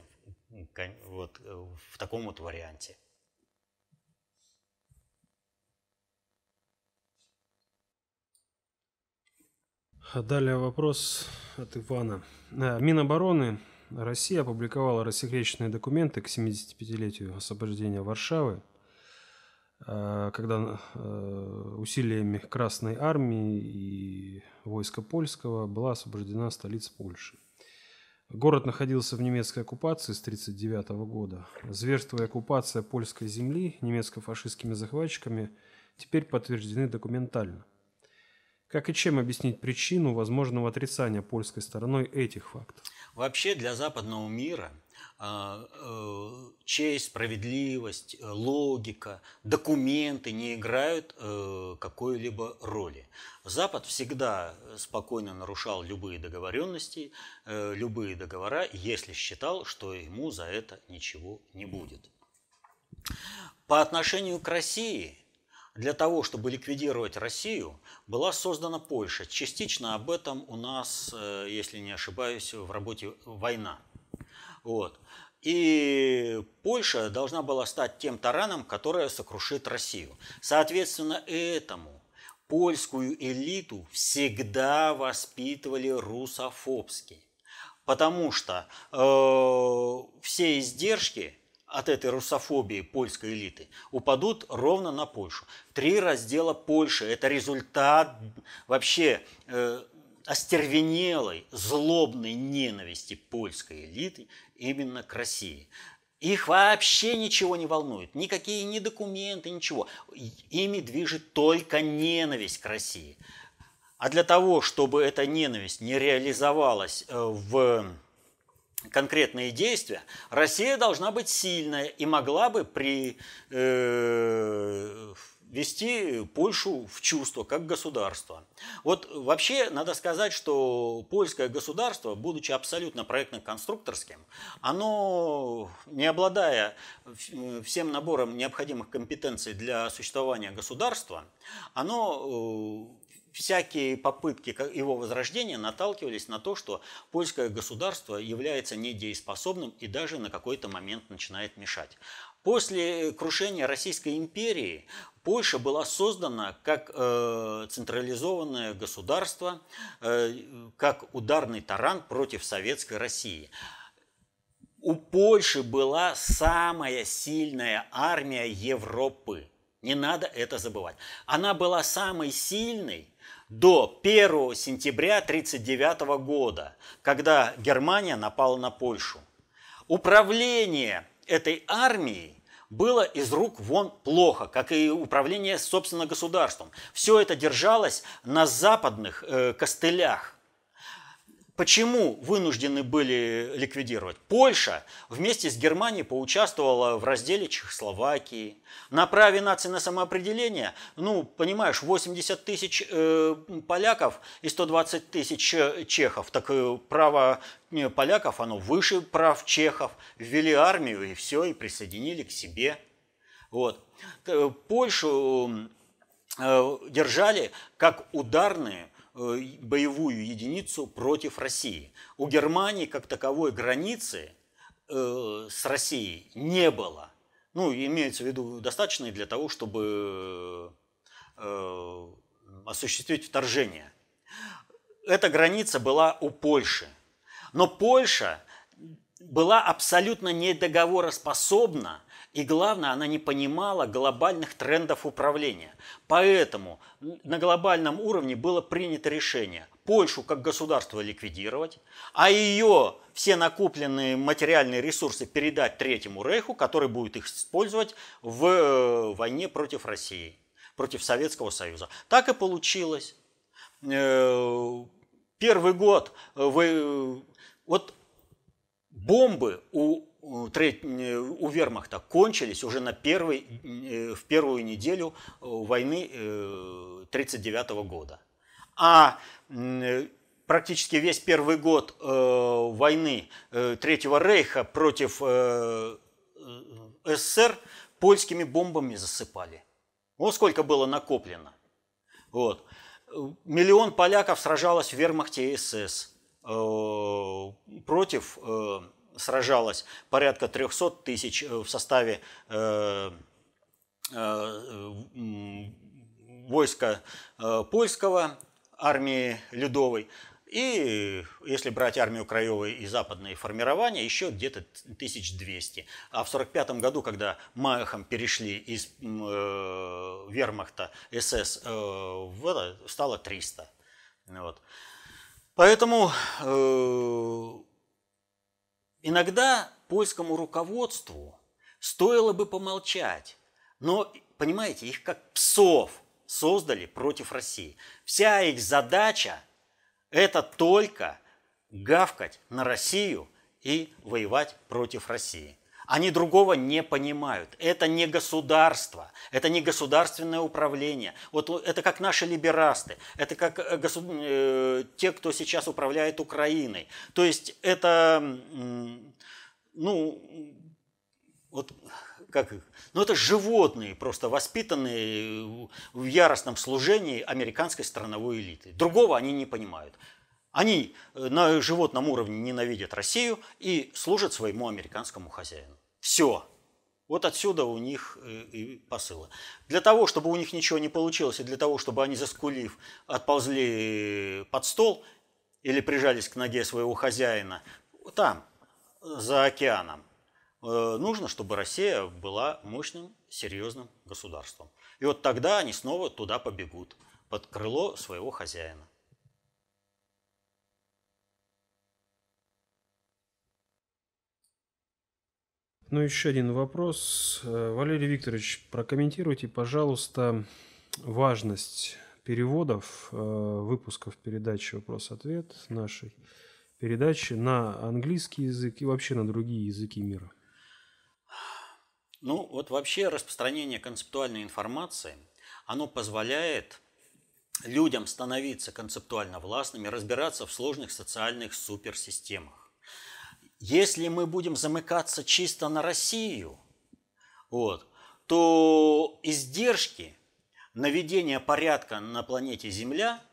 вот, в таком вот варианте. Далее вопрос от Ивана. Э, Минобороны Россия опубликовала рассекреченные документы к 75-летию освобождения Варшавы, э, когда э, усилиями Красной Армии и войска польского была освобождена столица Польши. Город находился в немецкой оккупации с 1939 года. Зверство и оккупация польской земли немецко-фашистскими захватчиками теперь подтверждены документально. Как и чем объяснить причину возможного отрицания польской стороной этих фактов? Вообще для западного мира а, э, честь, справедливость, э, логика, документы не играют э, какой-либо роли. Запад всегда спокойно нарушал любые договоренности, любые договора, если считал, что ему за это ничего не будет. По отношению к России для того, чтобы ликвидировать Россию, была создана Польша. Частично об этом у нас, э, если не ошибаюсь, в работе «Война». Вот. И Польша должна была стать тем тараном, которое сокрушит Россию. Соответственно, этому польскую элиту всегда воспитывали русофобски. Потому что э, все издержки от этой русофобии польской элиты упадут ровно на Польшу. Три раздела Польши – это результат вообще э, остервенелой, злобной ненависти польской элиты именно к России. Их вообще ничего не волнует, никакие ни документы, ничего. Ими движет только ненависть к России. А для того, чтобы эта ненависть не реализовалась э, в конкретные действия, Россия должна быть сильная и могла бы при, э, Польшу в чувство как государство. Вот вообще надо сказать, что польское государство, будучи абсолютно проектно-конструкторским, оно, не обладая всем набором необходимых компетенций для существования государства, оно э, всякие попытки его возрождения наталкивались на то, что польское государство является недееспособным и даже на какой-то момент начинает мешать. После крушения Российской империи Польша была создана как э, централизованное государство, э, как ударный таран против советской России. У Польши была самая сильная армия Европы. Не надо это забывать. Она была самой сильной до 1 сентября 1939 года, когда Германия напала на Польшу. Управление этой армией было из рук вон плохо, как и управление, собственно, государством. Все это держалось на западных э, костылях. Почему вынуждены были ликвидировать? Польша вместе с Германией поучаствовала в разделе Чехословакии. На праве нации на самоопределение, ну, понимаешь, 80 тысяч э, поляков и 120 тысяч э, чехов. Так э, право э, поляков, оно выше прав чехов. Ввели армию и все, и присоединили к себе. Вот. Польшу э, держали как ударные Э, боевую единицу против России. У Германии как таковой границы э, с Россией не было. Ну, имеется в виду достаточной для того, чтобы э, осуществить вторжение. Эта граница была у Польши. Но Польша была абсолютно недоговороспособна и главное, она не понимала глобальных трендов управления. Поэтому на глобальном уровне было принято решение Польшу как государство ликвидировать, а ее все накопленные материальные ресурсы передать Третьему Рейху, который будет их использовать в э, войне против России, против Советского Союза. Так и получилось. Э, первый год вы... Вот бомбы у у вермахта кончились уже на первый, э, в первую неделю э, войны 1939 э, года. А практически весь первый год войны Третьего Рейха против СССР польскими бомбами засыпали. Вот сколько было накоплено. Вот. Миллион поляков сражалось в вермахте СС против сражалось порядка 300 тысяч э, в составе э, э, войска польского, армии Людовой. И если брать армию Краевой и западные формирования, еще где-то 1200. А в 1945 году, когда Майхом перешли из э, вермахта СС э, в это, стало 300. Вот. Поэтому э, Иногда польскому руководству стоило бы помолчать, но, понимаете, их как псов создали против России. Вся их задача – это только гавкать на Россию и воевать против России. Они другого не понимают. Это не государство, это не государственное управление. Вот это как наши либерасты, это как э, госу... э, те, кто сейчас управляет Украиной. То есть это, ну, вот как ну это животные, просто воспитанные в яростном служении американской страновой элиты. Другого они не понимают. Они э, на животном уровне ненавидят Россию и служат своему американскому хозяину. Все. Вот отсюда у них э, и посылы. Для того, чтобы у них ничего не получилось, и для того, чтобы они, заскулив, отползли под стол или прижались к ноге своего хозяина, там, за океаном, э, нужно, чтобы Россия была мощным, серьезным государством. И вот тогда они снова туда побегут, под крыло своего хозяина. Ну, еще один вопрос. Э, Валерий Викторович, прокомментируйте, пожалуйста, важность переводов, э, выпусков передачи «Вопрос-ответ» нашей передачи на английский язык и вообще на другие языки мира? Ну, вот вообще распространение концептуальной информации, оно позволяет людям становиться концептуально властными, разбираться в сложных социальных суперсистемах. Если мы будем замыкаться чисто на Россию, вот, то издержки наведения порядка на планете Земля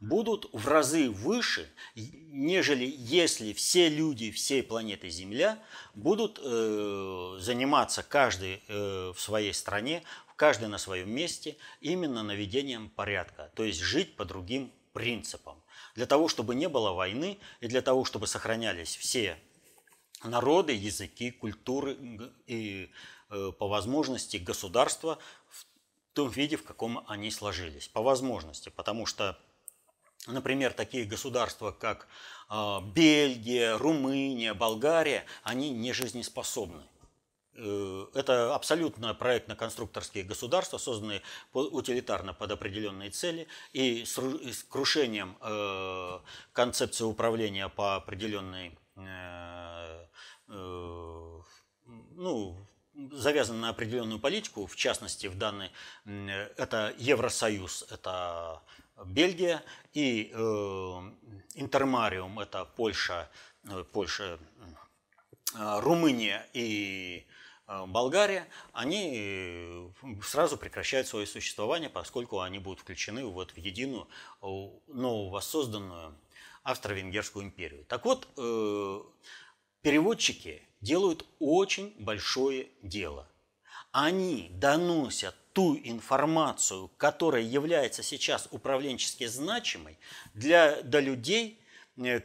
будут в разы выше, нежели если все люди всей планеты Земля будут э, заниматься каждый э, в своей стране, каждый на своем месте, именно наведением порядка, то есть жить по другим принципам. Для того, чтобы не было войны и для того, чтобы сохранялись все народы, языки, культуры и э, по возможности государства в том виде, в каком они сложились. По возможности, потому что, например, такие государства, как э, Бельгия, Румыния, Болгария, они не жизнеспособны. Э, это абсолютно проектно-конструкторские государства, созданные утилитарно под определенные цели и с крушением э, концепции управления по определенной, ну, завязан на определенную политику, в частности, в данной, это Евросоюз, это Бельгия, и Интермариум, это Польша, Польша, Румыния и Э, Болгария, они э, сразу прекращают свое существование, поскольку они будут включены вот в единую э, новую воссозданную Австро-Венгерскую империю. Так вот, переводчики делают очень большое дело. Они доносят ту информацию, которая является сейчас управленчески значимой для, для людей,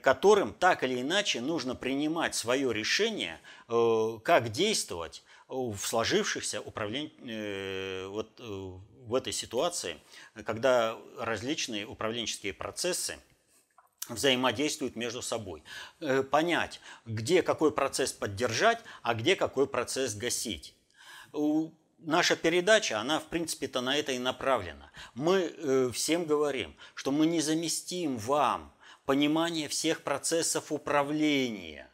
которым так или иначе нужно принимать свое решение, как действовать в сложившихся управлен... Э, вот э, в этой ситуации, когда различные управленческие процессы взаимодействуют между собой. Э, понять, где какой процесс поддержать, а где какой процесс гасить. Наша передача, она в принципе-то на это и направлена. Мы всем говорим, что мы не заместим вам понимание всех процессов управления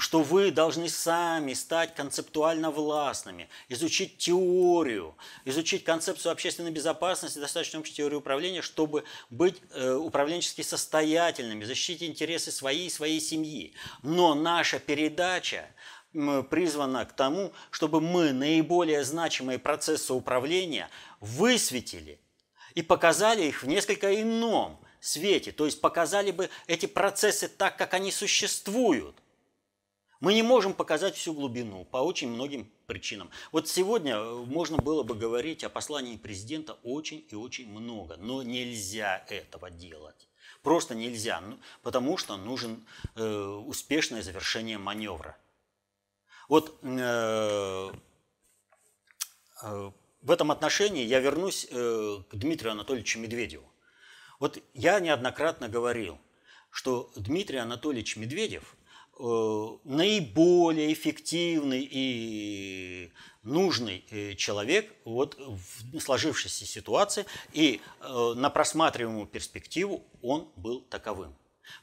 что вы должны сами стать концептуально властными, изучить теорию, изучить концепцию общественной безопасности, достаточно общей теории управления, чтобы быть э, управленчески состоятельными, защитить интересы своей и своей семьи. Но наша передача призвана к тому, чтобы мы наиболее значимые процессы управления высветили и показали их в несколько ином свете, то есть показали бы эти процессы так, как они существуют. Мы не можем показать всю глубину по очень многим причинам. Вот сегодня э, можно было бы говорить о послании президента очень и очень много, но нельзя этого делать. Просто нельзя, ну, потому что нужен э, успешное завершение маневра. Вот э, э, в этом отношении я вернусь э, к Дмитрию Анатольевичу Медведеву. Вот я неоднократно говорил, что Дмитрий Анатольевич Медведев – наиболее эффективный и нужный э, человек вот в сложившейся ситуации, и э, на просматриваемую перспективу он был таковым.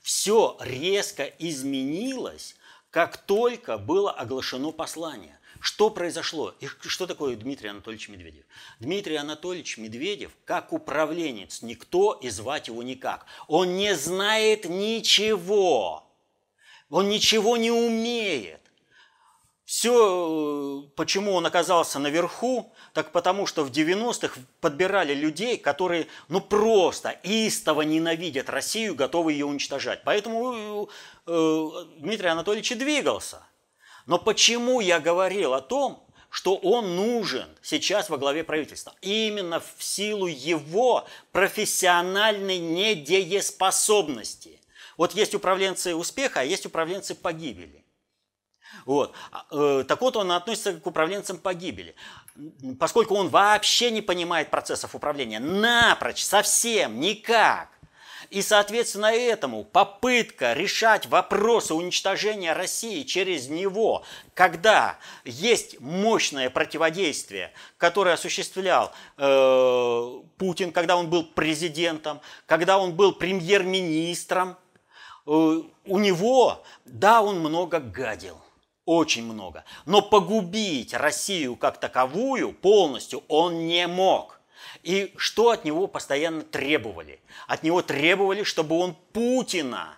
Все резко изменилось, как только было оглашено послание. Что произошло? И что такое Дмитрий Анатольевич Медведев? Дмитрий Анатольевич Медведев, как управленец, никто и звать его никак. Он не знает ничего он ничего не умеет. Все, почему он оказался наверху, так потому что в 90-х подбирали людей, которые ну просто истово ненавидят Россию, готовы ее уничтожать. Поэтому э, Дмитрий Анатольевич и двигался. Но почему я говорил о том, что он нужен сейчас во главе правительства? Именно в силу его профессиональной недееспособности. Вот есть управленцы успеха, а есть управленцы погибели. Вот. А, э, так вот, он относится к управленцам погибели. Поскольку он вообще не понимает процессов управления, напрочь, совсем, никак. И, соответственно, этому попытка решать вопросы уничтожения России через него, когда есть мощное противодействие, которое осуществлял э, Путин, когда он был президентом, когда он был премьер-министром, у него, да, он много гадил, очень много, но погубить Россию как таковую полностью он не мог – и что от него постоянно требовали? От него требовали, чтобы он Путина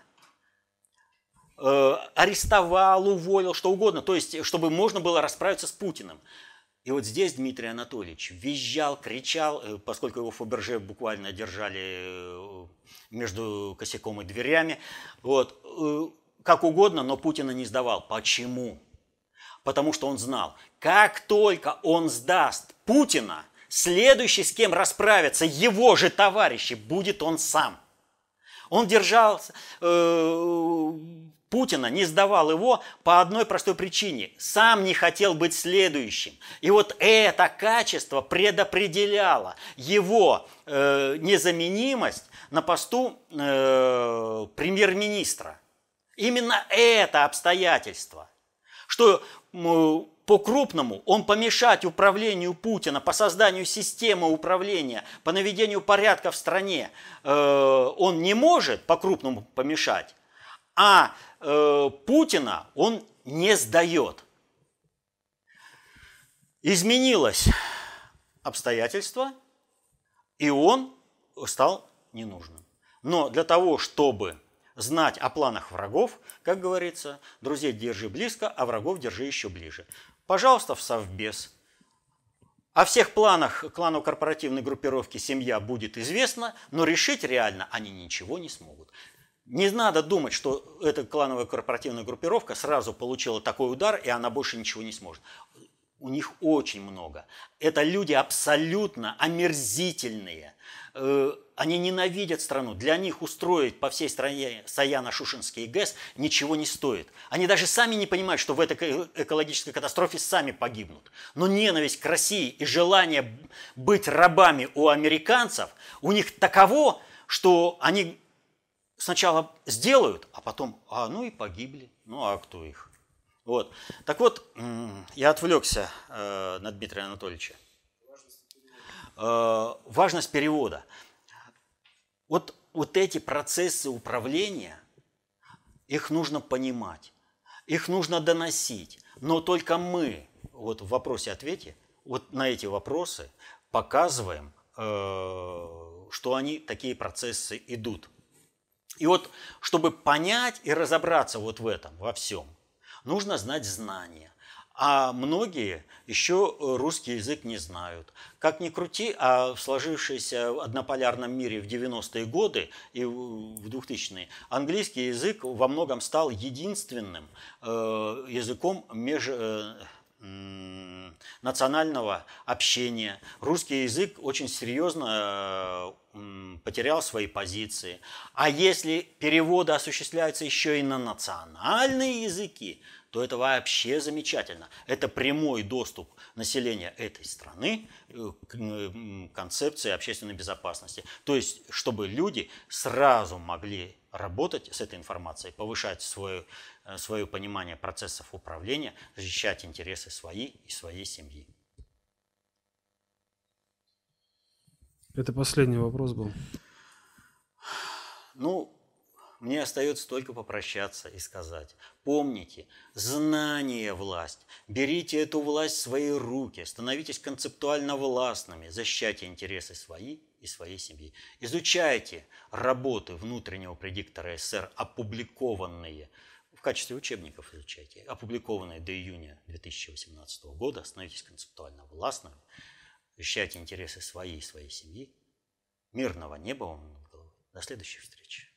э, арестовал, уволил, что угодно. То есть, чтобы можно было расправиться с Путиным. И вот здесь Дмитрий Анатольевич визжал, кричал, э, поскольку его Фаберже буквально держали э, между косяком и дверями. Вот, э, как угодно, но Путина не сдавал. Почему? Потому что он знал, как только он сдаст Путина – Следующий, с кем расправятся его же товарищи, будет он сам. Он держал э, Путина, не сдавал его по одной простой причине. Сам не хотел быть следующим. И вот это качество предопределяло его э, незаменимость на посту э, премьер-министра. Именно это обстоятельство, что по-крупному он помешать управлению Путина, по созданию системы управления, по наведению порядка в стране, э, он не может по-крупному помешать, а э, Путина он не сдает. Изменилось обстоятельства, и он стал ненужным. Но для того, чтобы знать о планах врагов, как говорится, друзей держи близко, а врагов держи еще ближе. Пожалуйста, в Совбез. О всех планах кланово-корпоративной группировки «Семья» будет известно, но решить реально они ничего не смогут. Не надо думать, что эта клановая корпоративная группировка сразу получила такой удар, и она больше ничего не сможет. У них очень много. Это люди абсолютно омерзительные, Э, они ненавидят страну. Для них устроить по всей стране Саяно-Шушинский ГЭС ничего не стоит. Они даже сами не понимают, что в этой экологической катастрофе сами погибнут. Но ненависть к России и желание быть рабами у американцев у них таково, что они сначала сделают, а потом, а ну и погибли. Ну а кто их? Вот. Так вот, я отвлекся э, на Дмитрия Анатольевича. Э, важность перевода. Вот, вот эти процессы управления, их нужно понимать, их нужно доносить. Но только мы вот в вопросе-ответе вот на эти вопросы показываем, э, что они, такие процессы идут. И вот, чтобы понять и разобраться вот в этом, во всем, нужно знать знания. А многие еще русский язык не знают. Как ни крути, а в сложившемся однополярном мире в 90-е годы и в 2000-е английский язык во многом стал единственным э, языком меж э, национального общения. Русский язык очень серьезно э, потерял свои позиции. А если переводы осуществляются еще и на национальные языки, то это вообще замечательно. Это прямой доступ населения этой страны э, к концепции общественной безопасности. То есть, чтобы люди сразу могли работать с этой информацией, повышать свое, э, свое понимание процессов управления, защищать интересы свои и своей семьи. Это последний вопрос был. Ну, мне остается только попрощаться и сказать, помните, знание – власть. Берите эту власть в свои руки, становитесь концептуально властными, защищайте интересы свои и своей семьи. Изучайте работы внутреннего предиктора СССР, опубликованные в качестве учебников изучайте, опубликованные до июня 2018 года, становитесь концептуально властными, защищайте интересы своей и своей семьи. Мирного неба вам над головой. До следующей встречи.